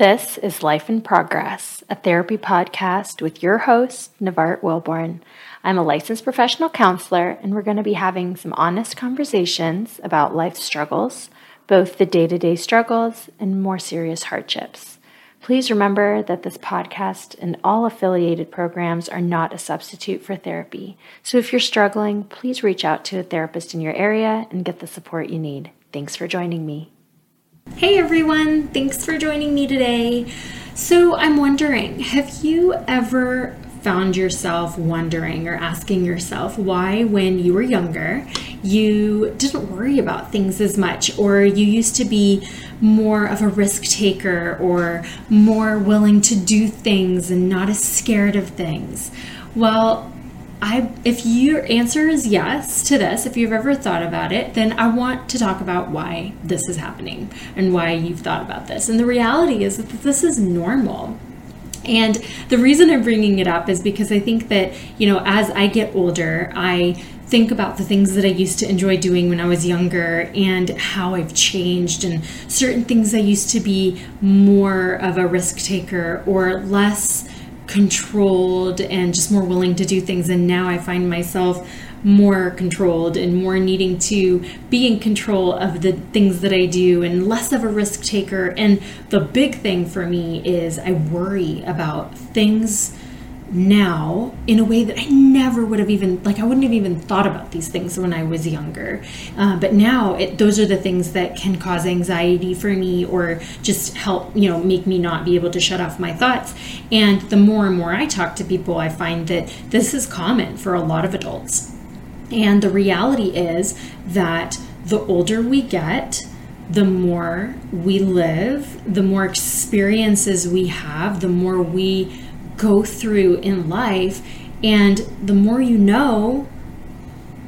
This is Life in Progress, a therapy podcast with your host, Nevart Willborn. I'm a licensed professional counselor, and we're going to be having some honest conversations about life struggles, both the day to day struggles and more serious hardships. Please remember that this podcast and all affiliated programs are not a substitute for therapy. So if you're struggling, please reach out to a therapist in your area and get the support you need. Thanks for joining me. Hey everyone, thanks for joining me today. So, I'm wondering have you ever found yourself wondering or asking yourself why, when you were younger, you didn't worry about things as much, or you used to be more of a risk taker, or more willing to do things and not as scared of things? Well, I if your answer is yes to this, if you've ever thought about it, then I want to talk about why this is happening and why you've thought about this. And the reality is that this is normal. And the reason I'm bringing it up is because I think that, you know, as I get older, I think about the things that I used to enjoy doing when I was younger and how I've changed and certain things I used to be more of a risk taker or less controlled and just more willing to do things. And now I find myself more controlled and more needing to be in control of the things that I do and less of a risk taker. And the big thing for me is I worry about things now in a way that I never would have even like I wouldn't have even thought about these things when I was younger. Uh, but now it, those are the things that can cause anxiety for me or just help you know make me not be able to shut off my thoughts. And the more and more I talk to people, I find that this is common for a lot of adults. And the reality is that the older we get, the more we live, the more experiences we have, the more we go through in life. And the more you know,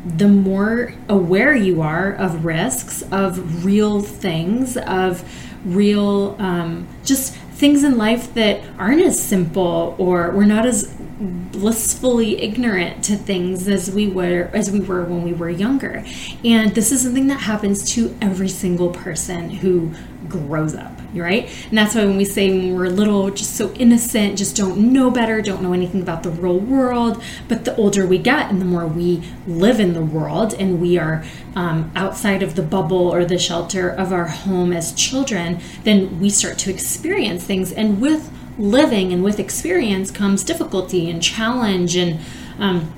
the more aware you are of risks, of real things, of real um, just things in life that aren't as simple or we're not as blissfully ignorant to things as we were as we were when we were younger. And this is something that happens to every single person who grows up, right? And that's why when we say when we're little, just so innocent, just don't know better, don't know anything about the real world. But the older we get and the more we live in the world and we are um, outside of the bubble or the shelter of our home as children, then we start to experience things. And with living and with experience comes difficulty and challenge and um,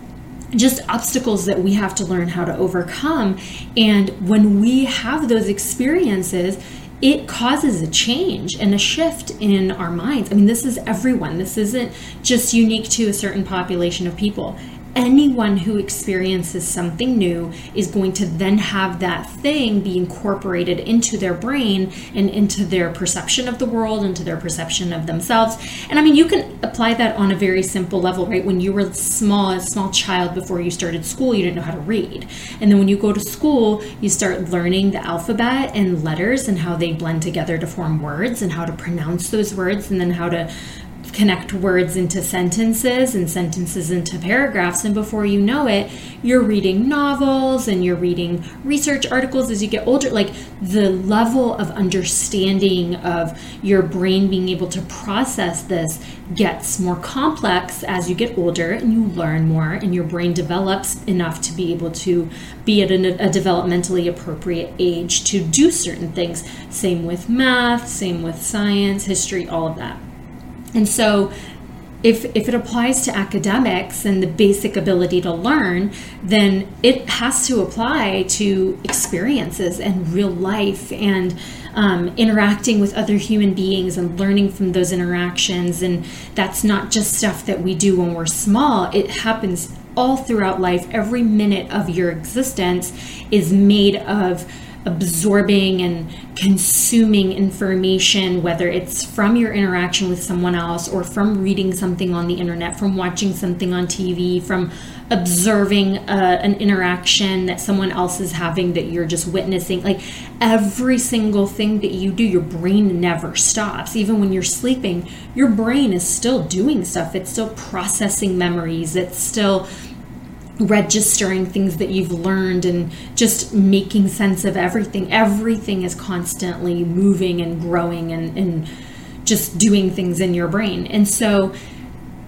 just obstacles that we have to learn how to overcome. And when we have those experiences, it causes a change and a shift in our minds. I mean, this is everyone. This isn't just unique to a certain population of people anyone who experiences something new is going to then have that thing be incorporated into their brain and into their perception of the world, into their perception of themselves. And I mean, you can apply that on a very simple level, right? When you were small, a small child before you started school, you didn't know how to read. And then when you go to school, you start learning the alphabet and letters and how they blend together to form words and how to pronounce those words and then how to connect words into sentences and sentences into paragraphs. And before you know it, you're reading novels and you're reading research articles as you get older. Like the level of understanding of your brain being able to process this gets more complex as you get older and you learn more, and your brain develops enough to be able to be at a, a developmentally appropriate age to do certain things. Same with math, same with science, history, all of that. And so if, if it applies to academics and the basic ability to learn, then it has to apply to experiences and real life and um, interacting with other human beings and learning from those interactions. And that's not just stuff that we do when we're small, it happens all throughout life. Every minute of your existence is made of absorbing and consuming information, whether it's from your interaction with someone else or from reading something on the internet, from watching something on TV, from observing uh, an interaction that someone else is having that you're just witnessing. Like every single thing that you do, your brain never stops. Even when you're sleeping, your brain is still doing stuff, it's still processing memories, it's still registering things that you've learned and just making sense of everything. Everything is constantly moving and growing and, and just doing things in your brain. And so,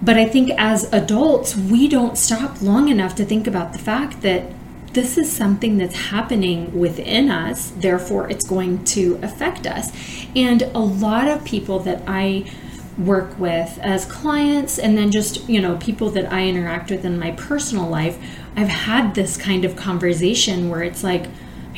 but I think as adults, we don't stop long enough to think about the fact that this is something that's happening within us, therefore, it's going to affect us. And a lot of people that I work with as clients and then just you know people that i interact with in my personal life i've had this kind of conversation where it's like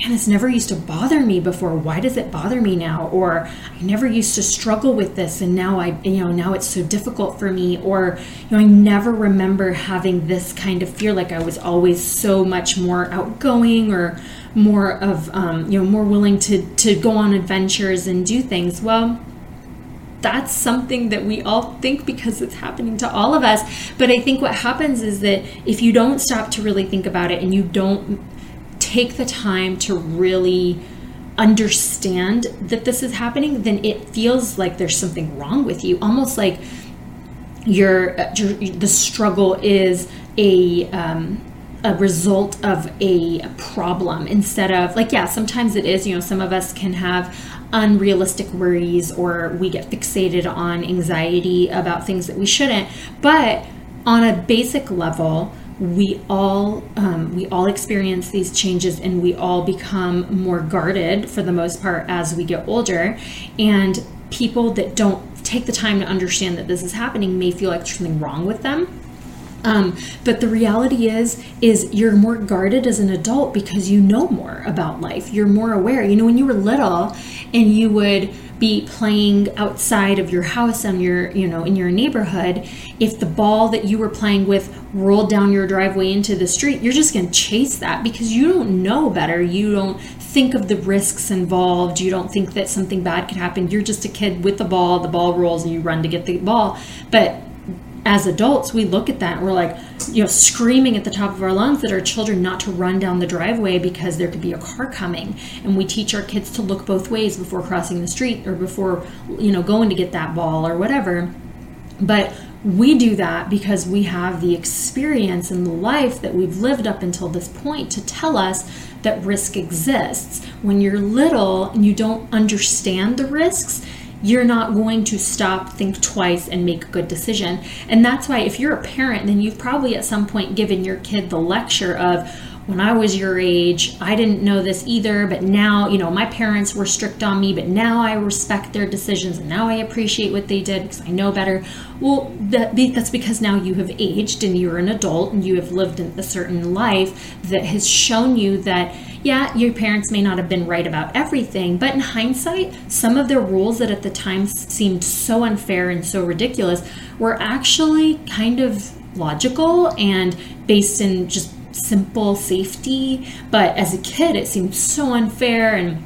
man this never used to bother me before. Why does it bother me now? Or i never used to struggle with this and now i you know now it's so difficult for me. Or you know i never remember having this kind of fear like i was always so much more outgoing or more of um, you know more willing to to go on adventures and do things. Well that's something that we all think because it's happening to all of us. But I think what happens is that if you don't stop to really think about it and you don't take the time to really understand that this is happening, then it feels like there's something wrong with you. Almost like your, the struggle is a um, a result of a problem instead of like yeah sometimes it is you know some of us can have unrealistic worries or we get fixated on anxiety about things that we shouldn't. But on a basic level, we all um, we all experience these changes and we all become more guarded for the most part as we get older and people that don't take the time to understand that this is happening may feel like there's something wrong with them um, but the reality is, is you're more guarded as an adult because you know more about life. You're more aware. You know, when you were little, and you would be playing outside of your house and your, you know, in your neighborhood, if the ball that you were playing with rolled down your driveway into the street, you're just going to chase that because you don't know better. You don't think of the risks involved. You don't think that something bad could happen. You're just a kid with the ball. The ball rolls and you run to get the ball. But as adults, we look at that and we're like, you know, screaming at the top of our lungs at our children not to run down the driveway because there could be a car coming. And we teach our kids to look both ways before crossing the street or before, you know, going to get that ball or whatever. But we do that because we have the experience and the life that we've lived up until this point to tell us that risk exists. When you're little and you don't understand the risks, you're not going to stop, think twice, and make a good decision. And that's why, if you're a parent, then you've probably at some point given your kid the lecture of, when I was your age, I didn't know this either, but now, you know, my parents were strict on me, but now I respect their decisions and now I appreciate what they did because I know better. Well, that, that's because now you have aged and you're an adult and you have lived a certain life that has shown you that yeah, your parents may not have been right about everything, but in hindsight, some of their rules that at the time seemed so unfair and so ridiculous were actually kind of logical and based in just simple safety. But as a kid, it seemed so unfair and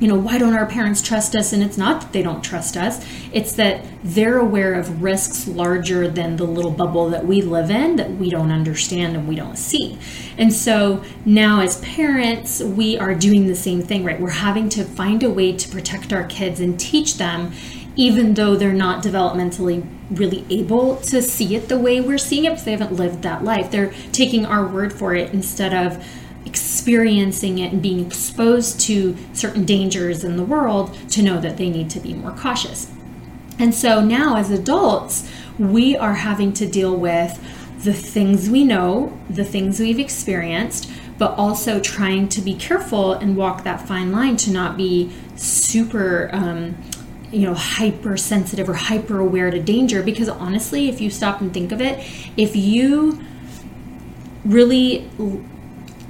you know, why don't our parents trust us? And it's not that they don't trust us, it's that they're aware of risks larger than the little bubble that we live in that we don't understand and we don't see. And so now, as parents, we are doing the same thing, right? We're having to find a way to protect our kids and teach them, even though they're not developmentally really able to see it the way we're seeing it because they haven't lived that life. They're taking our word for it instead of experiencing it and being exposed to certain dangers in the world to know that they need to be more cautious. And so now, as adults, we are having to deal with the things we know, the things we've experienced, but also trying to be careful and walk that fine line to not be super. Um, you know hypersensitive or hyper aware to danger because honestly if you stop and think of it if you really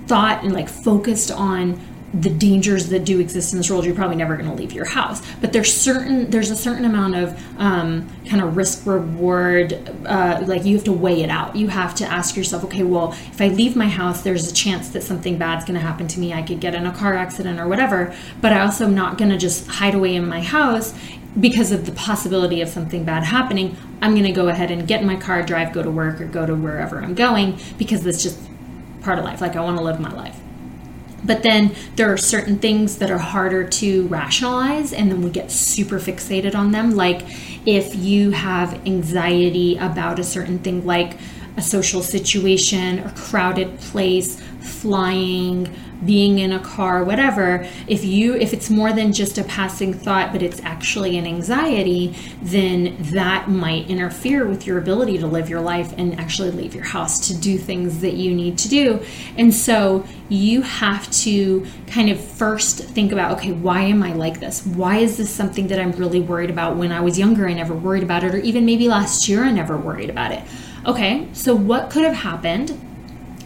thought and like focused on the dangers that do exist in this world, you're probably never going to leave your house. But there's certain there's a certain amount of um, kind of risk reward. Uh, like you have to weigh it out. You have to ask yourself, okay, well, if I leave my house, there's a chance that something bad's going to happen to me. I could get in a car accident or whatever. But I also am not going to just hide away in my house because of the possibility of something bad happening. I'm going to go ahead and get in my car, drive, go to work, or go to wherever I'm going because that's just part of life. Like I want to live my life. But then there are certain things that are harder to rationalize, and then we get super fixated on them. Like if you have anxiety about a certain thing, like a social situation, a crowded place, flying, being in a car, whatever, if you if it's more than just a passing thought, but it's actually an anxiety, then that might interfere with your ability to live your life and actually leave your house to do things that you need to do. And so you have to kind of first think about okay, why am I like this? Why is this something that I'm really worried about when I was younger? I never worried about it, or even maybe last year I never worried about it. Okay, so what could have happened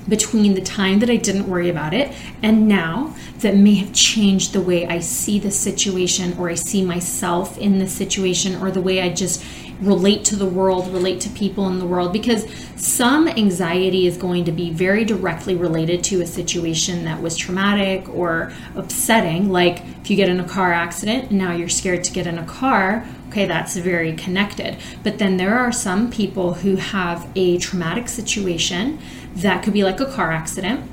between the time that I didn't worry about it and now that may have changed the way I see the situation or I see myself in the situation or the way I just relate to the world, relate to people in the world because some anxiety is going to be very directly related to a situation that was traumatic or upsetting. Like if you get in a car accident and now you're scared to get in a car, okay, that's very connected. But then there are some people who have a traumatic situation that could be like a car accident,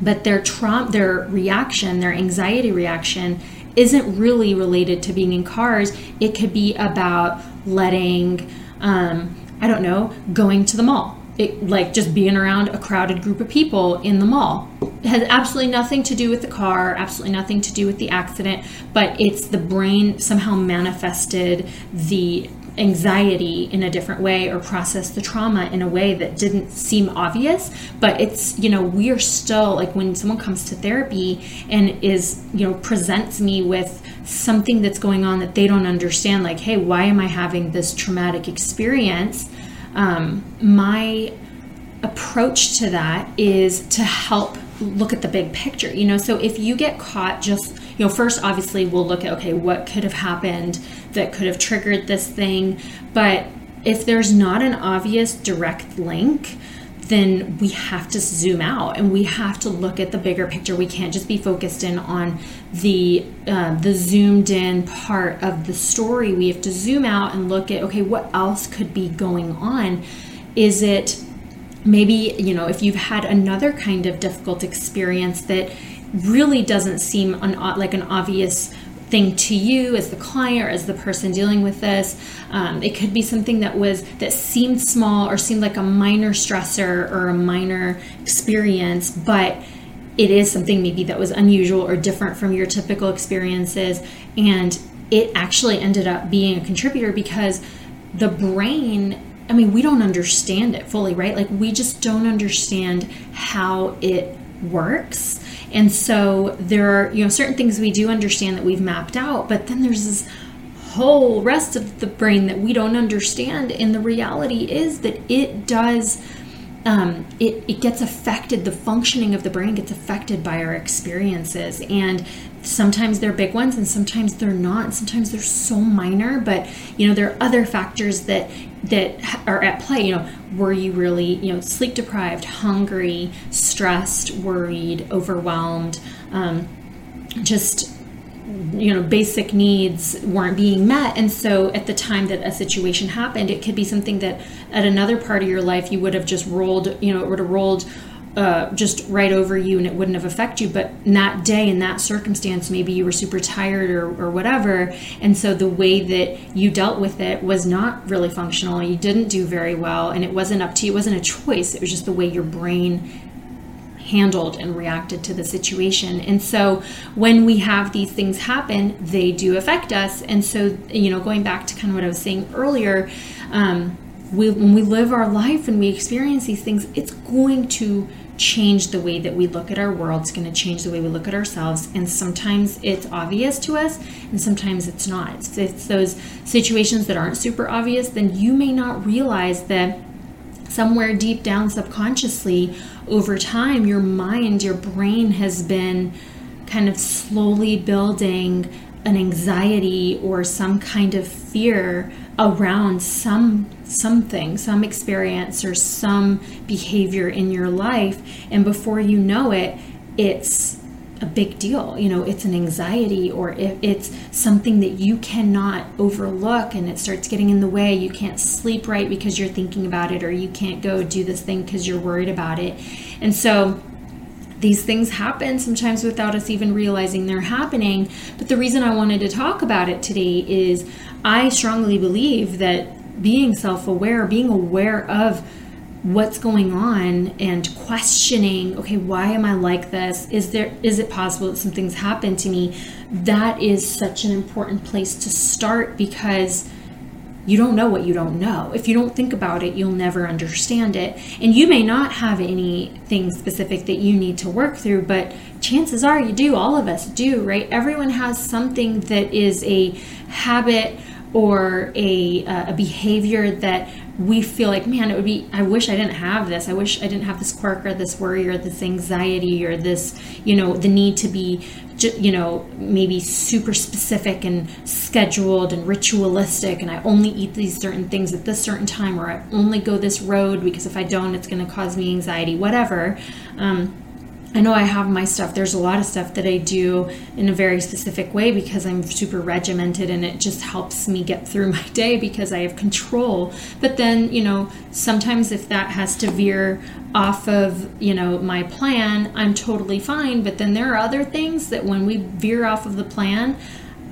but their trauma, their reaction, their anxiety reaction isn't really related to being in cars. It could be about letting, um, I don't know, going to the mall. It, like just being around a crowded group of people in the mall. It has absolutely nothing to do with the car, absolutely nothing to do with the accident, but it's the brain somehow manifested the anxiety in a different way or process the trauma in a way that didn't seem obvious but it's you know we are still like when someone comes to therapy and is you know presents me with something that's going on that they don't understand like hey why am i having this traumatic experience? Um, my approach to that is to help look at the big picture you know? So if you get caught just you know first obviously we'll look at okay what could have happened that could have triggered this thing. But if there's not an obvious direct link, then we have to zoom out and we have to look at the bigger picture. We can't just be focused in on the uh, the zoomed in part of the story. We have to zoom out and look at okay, what else could be going on? Is it maybe you know if you've had another kind of difficult experience that really doesn't seem an, like an obvious thing to you as the client or as the person dealing with this. Um, it could be something that was that seemed small or seemed like a minor stressor or a minor experience, but it is something maybe that was unusual or different from your typical experiences, and it actually ended up being a contributor because the brain. I mean, we don't understand it fully, right? Like, we just don't understand how it works and so there are, you know, certain things we do understand that we've mapped out, but then there's this whole rest of the brain that we don't understand. And the reality is that it does. Um, it, it gets affected, the functioning of the brain gets affected by our experiences. And sometimes they're big ones and sometimes they're not. Sometimes they're so minor but you know there are other factors that that are at play. You know were you really you know sleep deprived hungry stressed worried overwhelmed um, just you know basic needs weren't being met. And so at the time that a situation happened it could be something that at another part of your life you would have just rolled you know it would have rolled uh, just right over you and it wouldn't have affected you. But that day, in that circumstance, maybe you were super tired or, or whatever. And so the way that you dealt with it was not really functional. You didn't do very well. And it wasn't up to you. It wasn't a choice. It was just the way your brain handled and reacted to the situation. And so when we have these things happen, they do affect us. And so, you know, going back to kind of what I was saying earlier, um, we, when we live our life and we experience these things, it's going to change the way that we look at our world. It's going to change the way we look at ourselves. And sometimes it's obvious to us, and sometimes it's not. If it's those situations that aren't super obvious, then you may not realize that somewhere deep down subconsciously, over time, your mind, your brain has been kind of slowly building an anxiety or some kind of fear around some something, some experience or some behavior in your life and before you know it, it's a big deal. You know, it's an anxiety or if it's something that you cannot overlook and it starts getting in the way. You can't sleep right because you're thinking about it or you can't go do this thing because you're worried about it. And so these things happen sometimes without us even realizing they're happening. But the reason I wanted to talk about it today is I strongly believe that being self aware, being aware of what's going on and questioning okay why am i like this is there is it possible that something's happened to me that is such an important place to start because you don't know what you don't know. If you don't think about it, you'll never understand it. And you may not have anything specific that you need to work through, but chances are you do. All of us do, right? Everyone has something that is a habit or a, uh, a behavior that we feel like, man, it would be, I wish I didn't have this. I wish I didn't have this quirk or this worry or this anxiety or this, you know, the need to be, you know, maybe super specific and scheduled and ritualistic. And I only eat these certain things at this certain time or I only go this road because if I don't, it's going to cause me anxiety, whatever. Um, I know I have my stuff. There's a lot of stuff that I do in a very specific way because I'm super regimented and it just helps me get through my day because I have control. But then, you know, sometimes if that has to veer off of, you know, my plan, I'm totally fine. But then there are other things that when we veer off of the plan,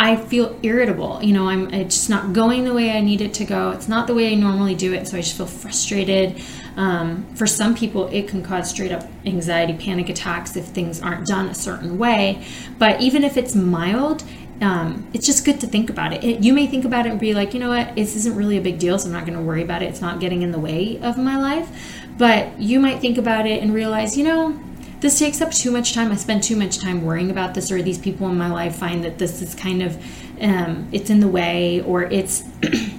I feel irritable. You know, I'm it's just not going the way I need it to go. It's not the way I normally do it, so I just feel frustrated. Um, for some people, it can cause straight up anxiety, panic attacks if things aren't done a certain way. But even if it's mild, um, it's just good to think about it. it. You may think about it and be like, you know what, this isn't really a big deal, so I'm not going to worry about it. It's not getting in the way of my life. But you might think about it and realize, you know, this takes up too much time. I spend too much time worrying about this, or these people in my life find that this is kind of um, it's in the way, or it's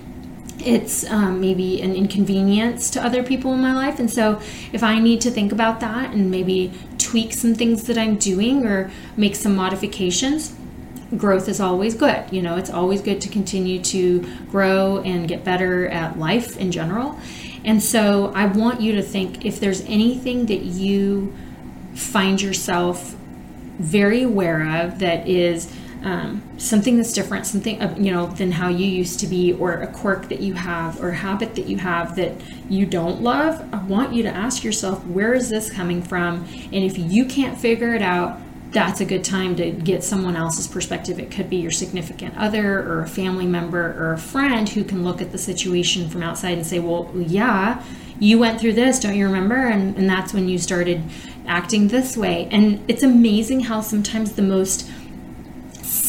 it's um, maybe an inconvenience to other people in my life. And so, if I need to think about that and maybe tweak some things that I'm doing or make some modifications, growth is always good. You know, it's always good to continue to grow and get better at life in general. And so, I want you to think if there's anything that you find yourself very aware of that is um, something that's different, something you know than how you used to be, or a quirk that you have, or a habit that you have that you don't love. I want you to ask yourself, where is this coming from? And if you can't figure it out, that's a good time to get someone else's perspective. It could be your significant other, or a family member, or a friend who can look at the situation from outside and say, "Well, yeah." You went through this, don't you remember? And, and that's when you started acting this way. And it's amazing how sometimes the most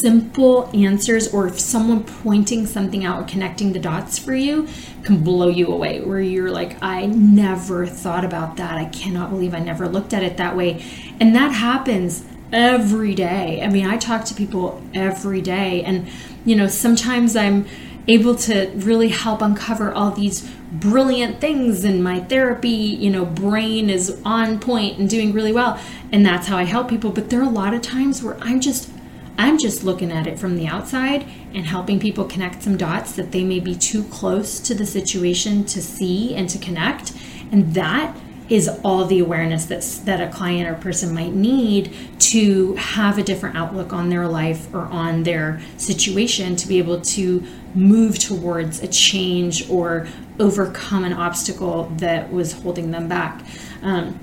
simple answers or if someone pointing something out connecting the dots for you can blow you away where you're like i never thought about that. I cannot believe i never looked at it that way. And that happens every day. I mean i talk to people every day and you know sometimes i'm able to really help uncover all these brilliant things and my therapy. You know brain is on point and doing really well and that's how i help people. But there are a lot of times where i'm just I'm just looking at it from the outside and helping people connect some dots that they may be too close to the situation to see and to connect. And that is all the awareness that's, that a client or person might need to have a different outlook on their life or on their situation to be able to move towards a change or overcome an obstacle that was holding them back. Um,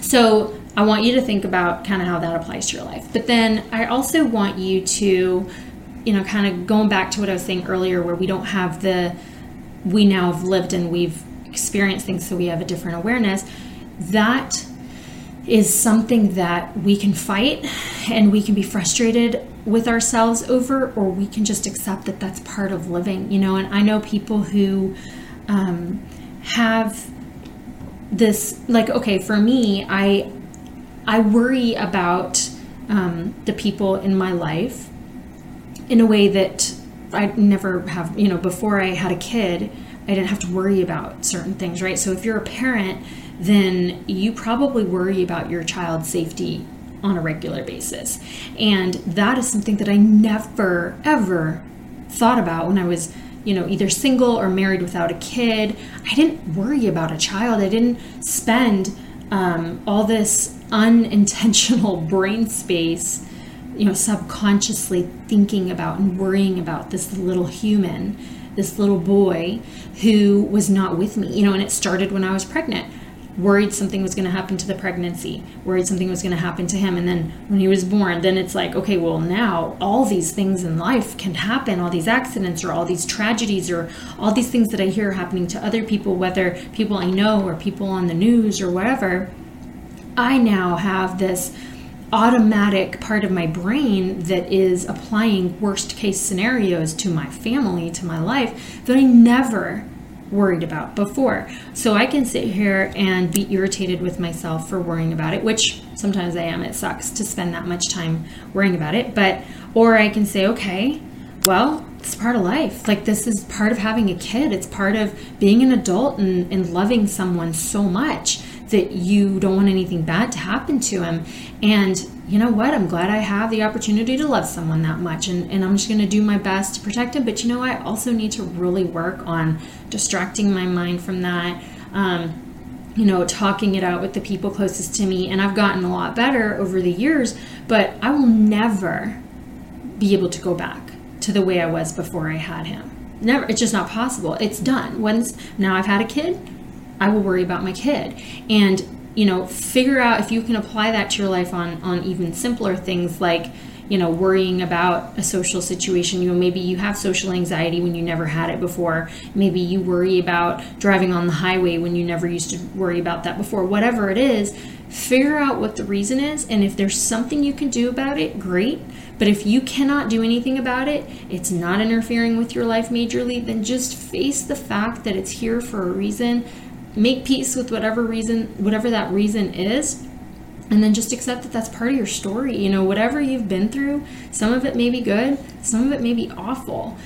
so I want you to think about kind of how that applies to your life. But then I also want you to, you know, kind of going back to what I was saying earlier, where we don't have the, we now have lived and we've experienced things, so we have a different awareness. That is something that we can fight and we can be frustrated with ourselves over, or we can just accept that that's part of living, you know. And I know people who um, have this, like, okay, for me, I I worry about um, the people in my life in a way that I never have, you know, before I had a kid, I didn't have to worry about certain things, right? So if you're a parent, then you probably worry about your child's safety on a regular basis. And that is something that I never, ever thought about when I was, you know, either single or married without a kid. I didn't worry about a child. I didn't spend um, all this unintentional brain space, you know, subconsciously thinking about and worrying about this little human, this little boy who was not with me, you know, and it started when I was pregnant. worried something was going to happen to the pregnancy, worried something was going to happen to him. And then when he was born, then it's like, okay, well, now all these things in life can happen all these accidents or all these tragedies or all these things that I hear happening to other people, whether people I know or people on the news or whatever. I now have this automatic part of my brain that is applying worst case scenarios to my family, to my life that I never worried about before. So I can sit here and be irritated with myself for worrying about it, which sometimes I am. It sucks to spend that much time worrying about it, but or I can say, okay, well, it's part of life. Like this is part of having a kid. It's part of being an adult and, and loving someone so much that you don't want anything bad to happen to him. And you know what? I'm glad I have the opportunity to love someone that much. And, and I'm just going to do my best to protect him. But you know, I also need to really work on distracting my mind from that. Um, you know, talking it out with the people closest to me. And I've gotten a lot better over the years, but I will never be able to go back to the way I was before I had him. Never. It's just not possible. It's done. Once now I've had a kid, I will worry about my kid. And you know, figure out if you can apply that to your life on on even simpler things like you know worrying about a social situation. You know maybe you have social anxiety when you never had it before. Maybe you worry about driving on the highway when you never used to worry about that before. Whatever it is figure out what the reason is. And if there's something you can do about it great. But if you cannot do anything about it it's not interfering with your life majorly then just face the fact that it's here for a reason make peace with whatever reason whatever that reason is and then just accept that that's part of your story. You know whatever you've been through some of it may be good some of it may be awful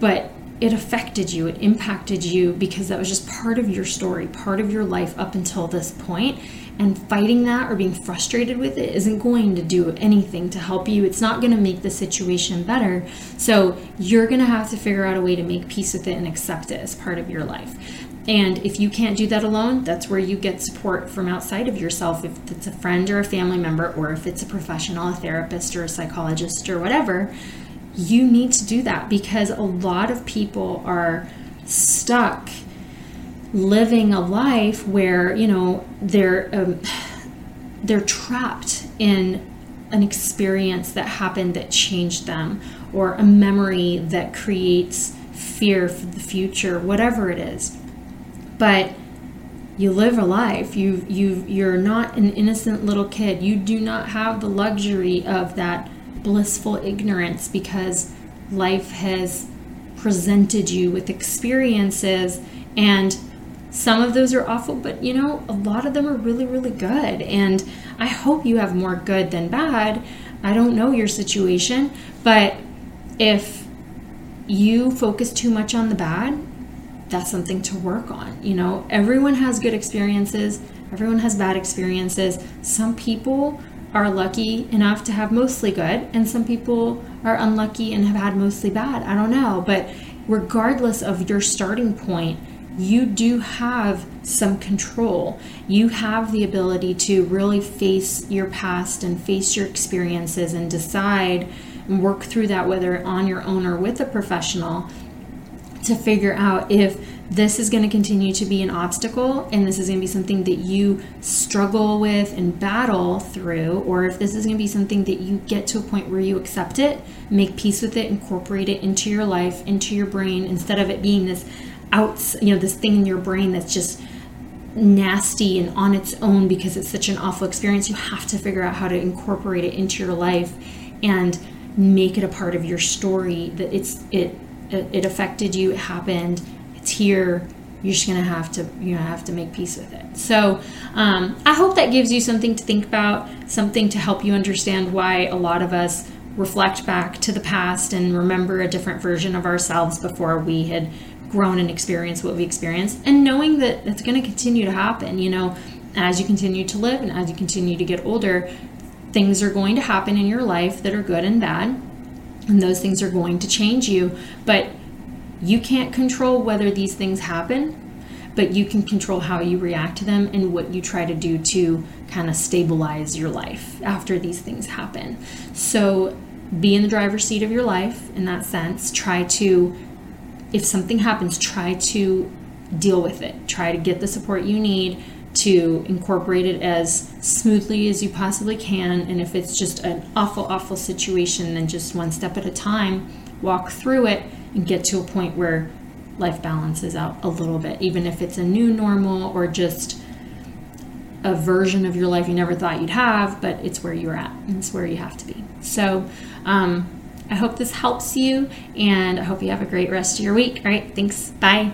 but it affected you it impacted you because that was just part of your story part of your life up until this point. And fighting that or being frustrated with it isn't going to do anything to help you. It's not going to make the situation better. So you're going to have to figure out a way to make peace with it and accept it as part of your life and if you can't do that alone, that's where you get support from outside of yourself. If it's a friend or a family member, or if it's a professional, a therapist or a psychologist or whatever, you need to do that because a lot of people are stuck living a life where, you know, they're um, they're trapped in an experience that happened that changed them or a memory that creates fear for the future, whatever it is but you live a life. You you you're not an innocent little kid. You do not have the luxury of that blissful ignorance because life has presented you with experiences and some of those are awful but you know a lot of them are really really good. And i hope you have more good than bad. I don't know your situation but if you focus too much on the bad that's something to work on. You know, everyone has good experiences, everyone has bad experiences. Some people are lucky enough to have mostly good, and some people are unlucky and have had mostly bad. I don't know. But regardless of your starting point, you do have some control. You have the ability to really face your past and face your experiences and decide and work through that, whether on your own or with a professional to figure out if this is going to continue to be an obstacle and this is going to be something that you struggle with and battle through, or if this is going to be something that you get to a point where you accept it, make peace with it, incorporate it into your life, into your brain, instead of it being this out, you know, this thing in your brain that's just nasty and on its own because it's such an awful experience. You have to figure out how to incorporate it into your life and make it a part of your story that it's it it, affected you, it happened, it's here. You're just gonna have to you know have to make peace with it. So um, I hope that gives you something to think about, something to help you understand why a lot of us reflect back to the past and remember a different version of ourselves before we had grown and experienced what we experienced, and knowing that it's going to continue to happen. You know, as you continue to live and as you continue to get older, things are going to happen in your life that are good and bad and those things are going to change you but you can't control whether these things happen but you can control how you react to them and what you try to do to kind of stabilize your life after these things happen. So be in the driver's seat of your life in that sense. Try to if something happens try to deal with it. Try to get the support you need to incorporate it as smoothly as you possibly can. And if it's just an awful, awful situation, then just one step at a time, walk through it and get to a point where life balances out a little bit, even if it's a new normal or just a version of your life you never thought you'd have, but it's where you're at and it's where you have to be. So, um, I hope this helps you and I hope you have a great rest of your week. All right, thanks. Bye.